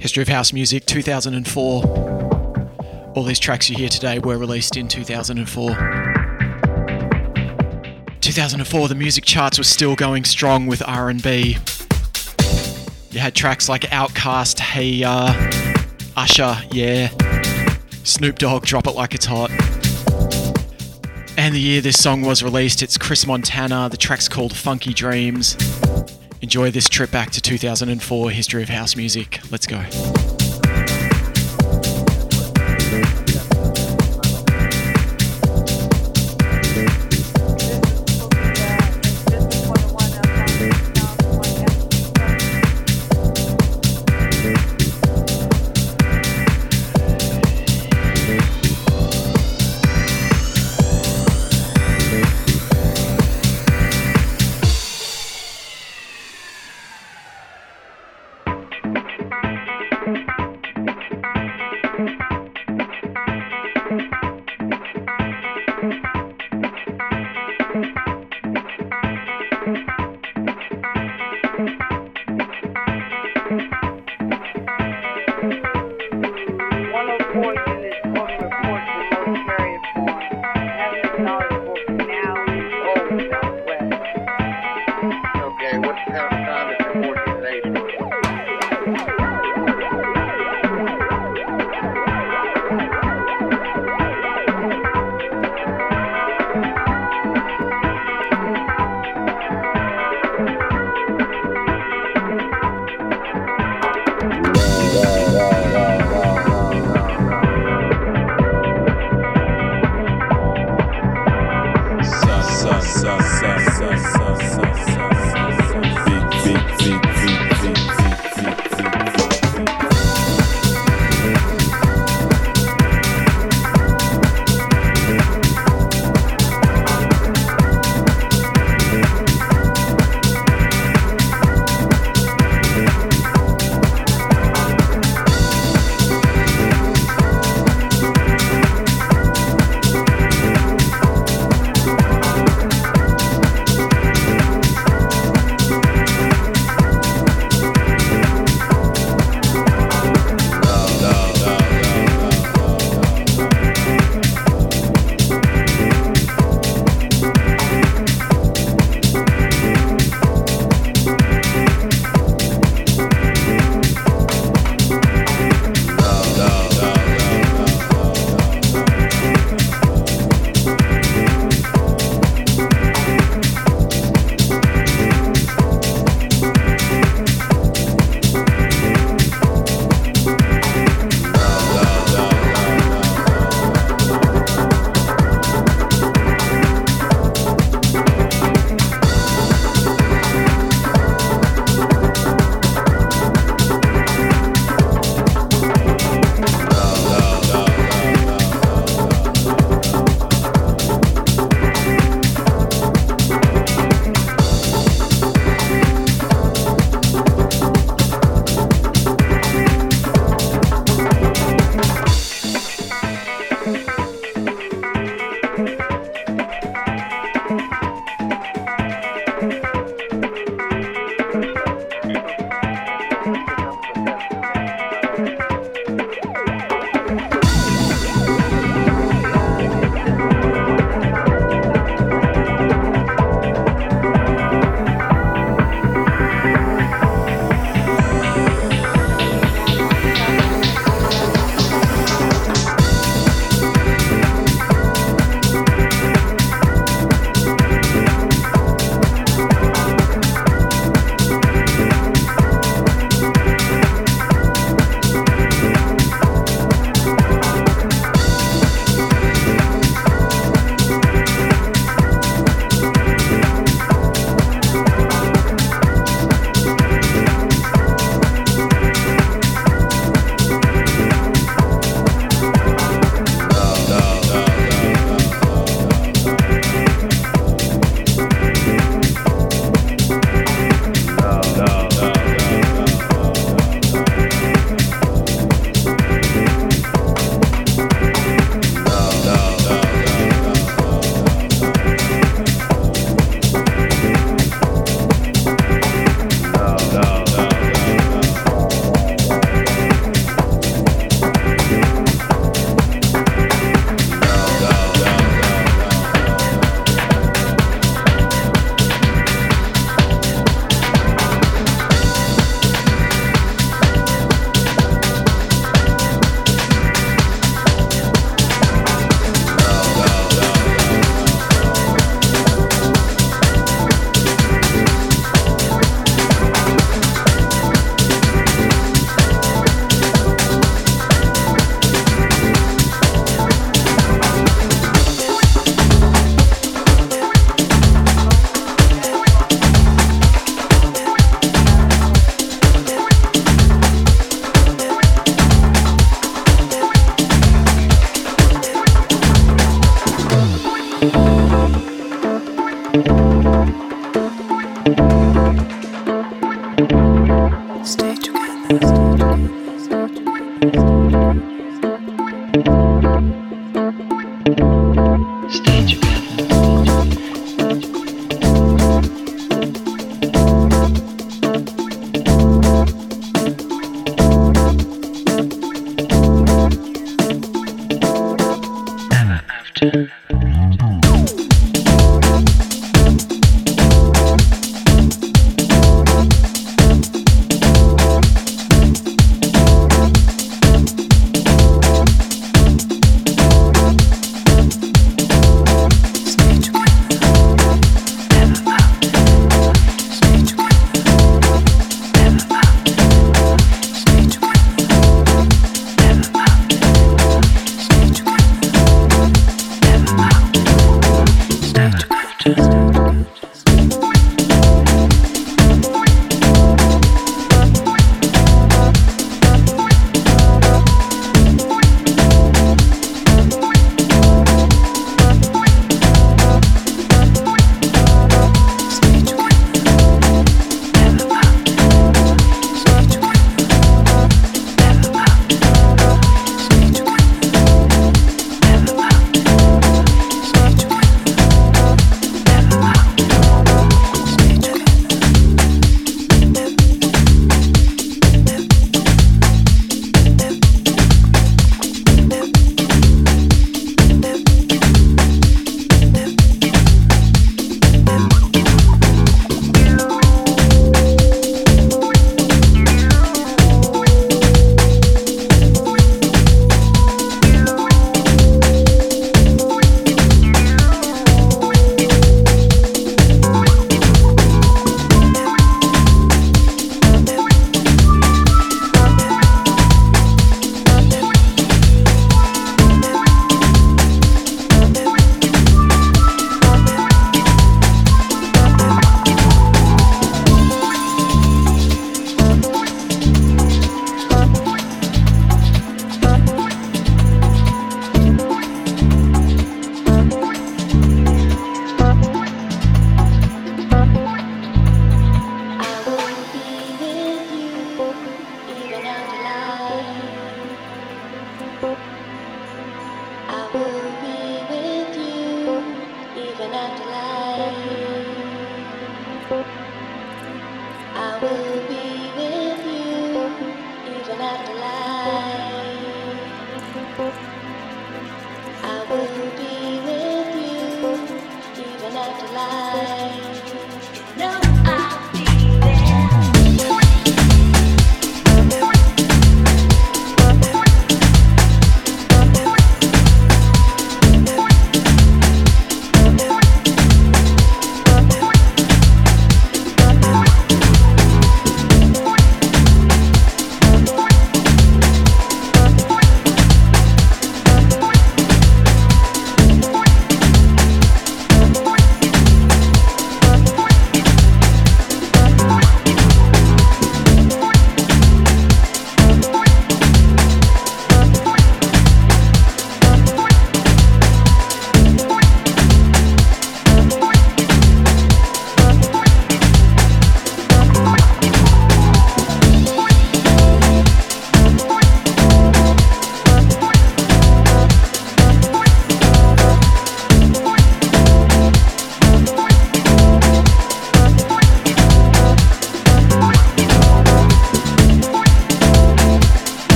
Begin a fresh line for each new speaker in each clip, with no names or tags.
History of House Music 2004. All these tracks you hear today were released in 2004. 2004 the music charts were still going strong with R&B. You had tracks like OutKast, Hey Ya, Usher, Yeah, Snoop Dogg, Drop It Like It's Hot. And the year this song was released, it's Chris Montana. The track's called Funky Dreams. Enjoy this trip back to 2004 history of house music. Let's go.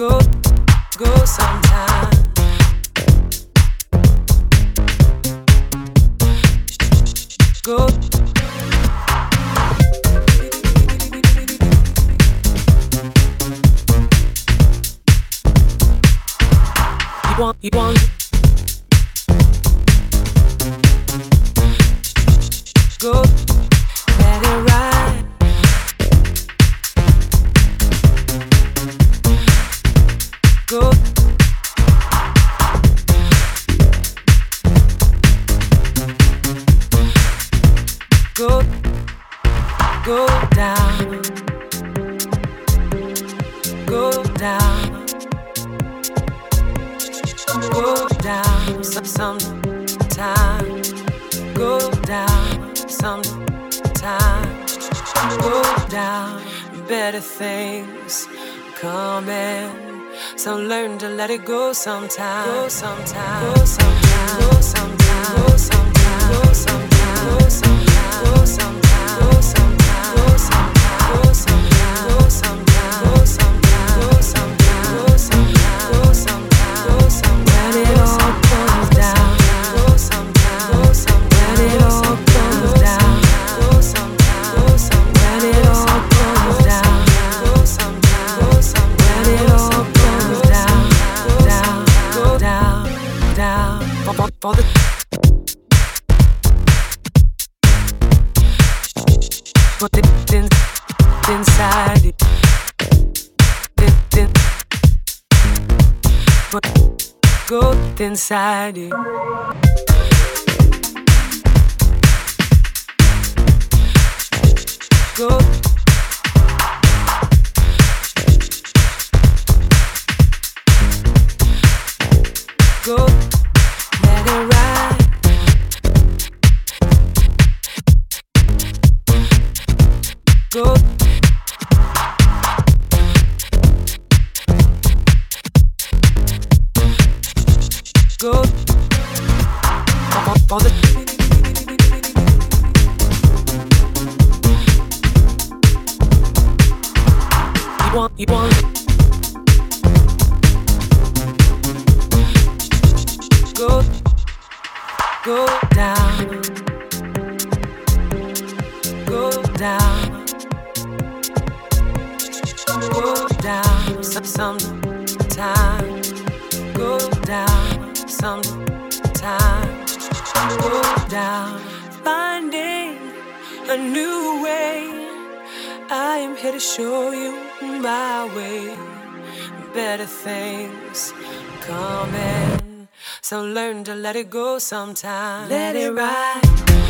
go, go sometimes. sometime, go sometime. Go decided. Go. learn to let it go sometimes. Let it ride.